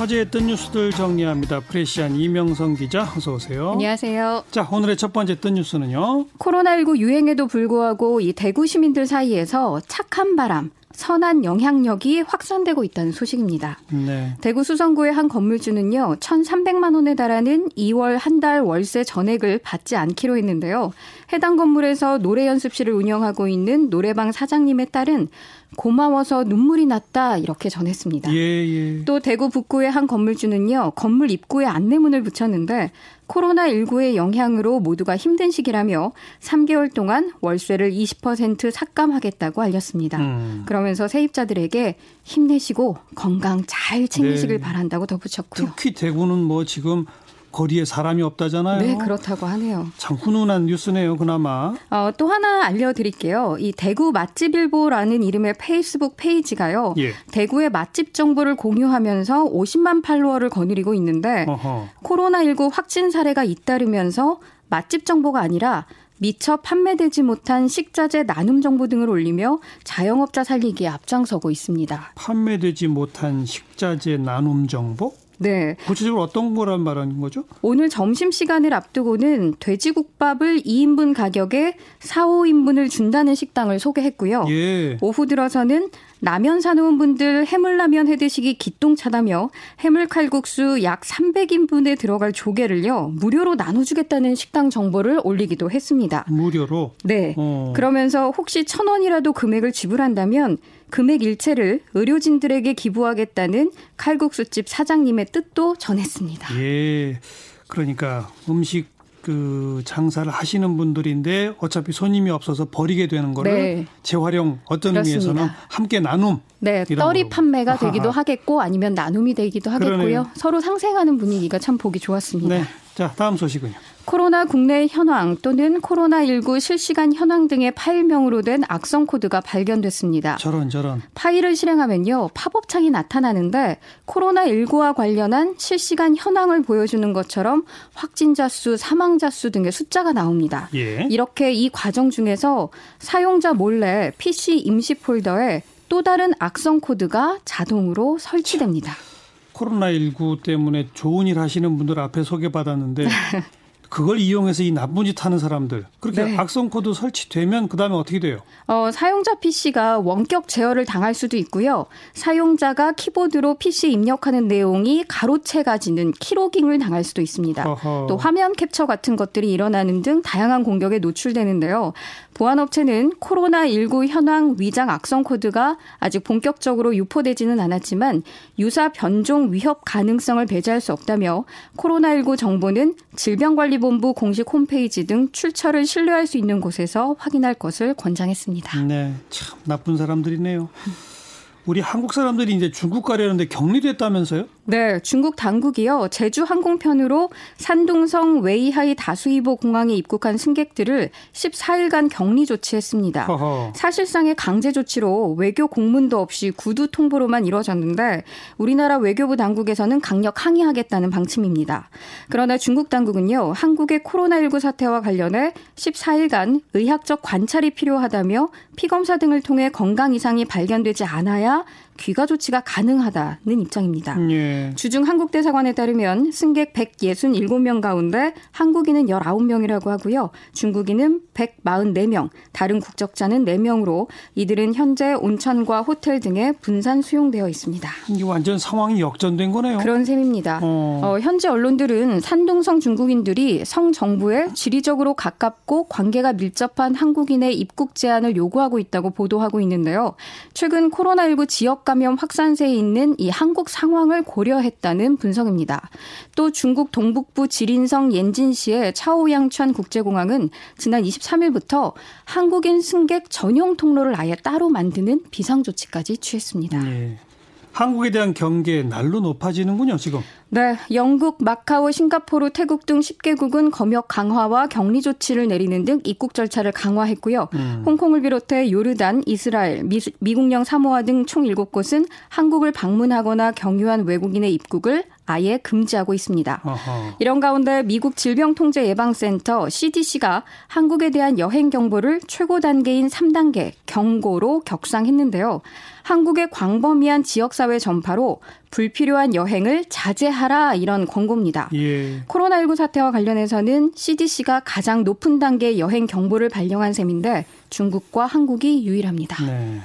화제했던 뉴스들 정리합니다. 프레시안 이명성 기자 어서 오세요. 안녕하세요. 자 오늘의 첫 번째 뜬 뉴스는요. 코로나19 유행에도 불구하고 이 대구 시민들 사이에서 착한 바람, 선한 영향력이 확산되고 있다는 소식입니다. 네. 대구 수성구의 한 건물주는요, 1,300만 원에 달하는 2월 한 달 월세 전액을 받지 않기로 했는데요. 해당 건물에서 노래 연습실을 운영하고 있는 노래방 사장님의 딸은 고마워서 눈물이 났다 이렇게 전했습니다. 예, 예. 또 대구 북구의 한 건물주는요, 건물 입구에 안내문을 붙였는데 코로나19의 영향으로 모두가 힘든 시기라며 3개월 동안 월세를 20% 삭감하겠다고 알렸습니다. 음. 그러면서 세입자들에게 힘내시고 건강 잘 챙기시길 네. 바란다고 덧붙였고요. 특히 대구는 뭐 지금 거리에 사람이 없다잖아요. 네, 그렇다고 하네요. 참 훈훈한 뉴스네요, 그나마. 어, 또 하나 알려드릴게요. 이 대구 맛집일보라는 이름의 페이스북 페이지가요. 예. 대구의 맛집 정보를 공유하면서 50만 팔로워를 거느리고 있는데 어허. 코로나19 확진 사례가 잇따르면서 맛집 정보가 아니라 미처 판매되지 못한 식자재 나눔 정보 등을 올리며 자영업자 살리기에 앞장서고 있습니다. 판매되지 못한 식자재 나눔 정보? 네. 구체적으로 어떤 거란 말하는 거죠? 오늘 점심 시간을 앞두고는 돼지국밥을 2인분 가격에 4, 5인분을 준다는 식당을 소개했고요. 예. 오후 들어서는 라면 사놓은 분들 해물라면 해드시기 기똥차다며 해물칼국수 약 300인분에 들어갈 조개를요 무료로 나눠주겠다는 식당 정보를 올리기도 했습니다. 무료로. 네. 어. 그러면서 혹시 천 원이라도 금액을 지불한다면 금액 일체를 의료진들에게 기부하겠다는 칼국수집 사장님의 뜻도 전했습니다. 예. 그러니까 음식 그 장사를 하시는 분들인데 어차피 손님이 없어서 버리게 되는 거를 네. 재활용 어떤 그렇습니다. 의미에서는 함께 나눔 네, 떨이. 판매가 아하. 되기도 하겠고 아니면 나눔이 되기도 하겠고요. 그러네요. 서로 상생하는 분위기가 참 보기 좋았습니다. 네. 자, 다음 소식은요. 코로나 국내 현황 또는 코로나19 실시간 현황 등의 파일명으로 된 악성 코드가 발견됐습니다. 저런 저런. 파일을 실행하면요, 팝업창이 나타나는데 코로나19와 관련한 실시간 현황을 보여주는 것처럼 확진자 수, 사망자 수 등의 숫자가 나옵니다. 예. 이렇게 이 과정 중에서 사용자 몰래 PC 임시 폴더에 또 다른 악성 코드가 자동으로 설치됩니다. 코로나 19 때문에 좋은 일 하시는 분들 앞에 소개받았는데 그걸 이용해서 이 나쁜 짓 하는 사람들 그렇게 네. 악성 코드 설치되면 그다음에 어떻게 돼요? 어, 사용자 PC가 원격 제어를 당할 수도 있고요. 사용자가 키보드로 PC 입력하는 내용이 가로채가 지는 키로깅을 당할 수도 있습니다. 어허. 또 화면 캡처 같은 것들이 일어나는 등 다양한 공격에 노출되는데요. 보안업체는 코로나19 현황 위장 악성 코드가 아직 본격적으로 유포되지는 않았지만 유사 변종 위협 가능성을 배제할 수 없다며 코로나19 정보는 질병관리 본부 공식 홈페이지 등 출처를 신뢰할 수 있는 곳에서 확인할 것을 권장했습니다. 네, 참 나쁜 사람들이네요. 우리 한국 사람들이 이제 중국 가려는데 격리됐다면서요? 네, 중국 당국이요. 제주 항공편으로 산둥성 웨이하이 다수이보 공항에 입국한 승객들을 14일간 격리 조치했습니다. 허허. 사실상의 강제 조치로 외교 공문도 없이 구두 통보로만 이루어졌는데 우리나라 외교부 당국에서는 강력 항의하겠다는 방침입니다. 그러나 중국 당국은요. 한국의 코로나19 사태와 관련해 14일간 의학적 관찰이 필요하다며 피검사 등을 통해 건강 이상이 발견되지 않아야 귀가 조치가 가능하다는 입장입니다. 예. 주중 한국대사관에 따르면 승객 167명 가운데 한국인은 19명이라고 하고요. 중국인은 144명, 다른 국적자는 4명으로 이들은 현재 온천과 호텔 등에 분산 수용되어 있습니다. 이게 완전 상황이 역전된 거네요. 그런 셈입니다. 어. 어, 현지 언론들은 산둥성 중국인들이 성 정부에 지리적으로 가깝고 관계가 밀접한 한국인의 입국 제한을 요구하고 있다고 보도하고 있는데요. 최근 코로나19 지역 감염 확산세에 있는 이 한국 상황을 고려했다는 분석입니다. 또 중국 동북부 지린성 옌진시의 차오양천 국제공항은 지난 23일부터 한국인 승객 전용 통로를 아예 따로 만드는 비상 조치까지 취했습니다. 예. 한국에 대한 경계 날로 높아지는군요, 지금. 네, 영국, 마카오, 싱가포르, 태국 등 10개국은 검역 강화와 격리 조치를 내리는 등 입국 절차를 강화했고요. 음. 홍콩을 비롯해 요르단, 이스라엘, 미, 국령 사모아 등 총 7곳은 한국을 방문하거나 경유한 외국인의 입국을 아예 금지하고 있습니다. 어허. 이런 가운데 미국 질병통제예방센터 CDC가 한국에 대한 여행 경보를 최고 단계인 3단계 경고로 격상했는데요. 한국의 광범위한 지역사회 전파로 불필요한 여행을 자제하라 이런 권고입니다. 예. 코로나19 사태와 관련해서는 CDC가 가장 높은 단계의 여행 경보를 발령한 셈인데 중국과 한국이 유일합니다. 네.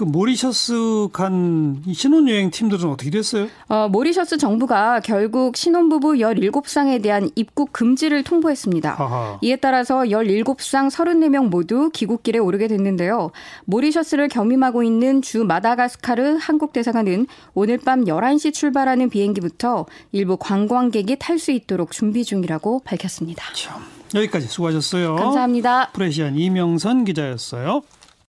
그 모리셔스 간 신혼여행 팀들은 어떻게 됐어요? 어, 모리셔스 정부가 결국 신혼부부 17쌍에 대한 입국 금지를 통보했습니다. 하하. 이에 따라서 17쌍 34명 모두 귀국길에 오르게 됐는데요. 모리셔스를 겸임하고 있는 주 마다가스카르 한국 대사관은 오늘 밤 11시 출발하는 비행기부터 일부 관광객이 탈 수 있도록 준비 중이라고 밝혔습니다. 참. 여기까지 수고하셨어요. 감사합니다. 프레시안 이명선 기자였어요.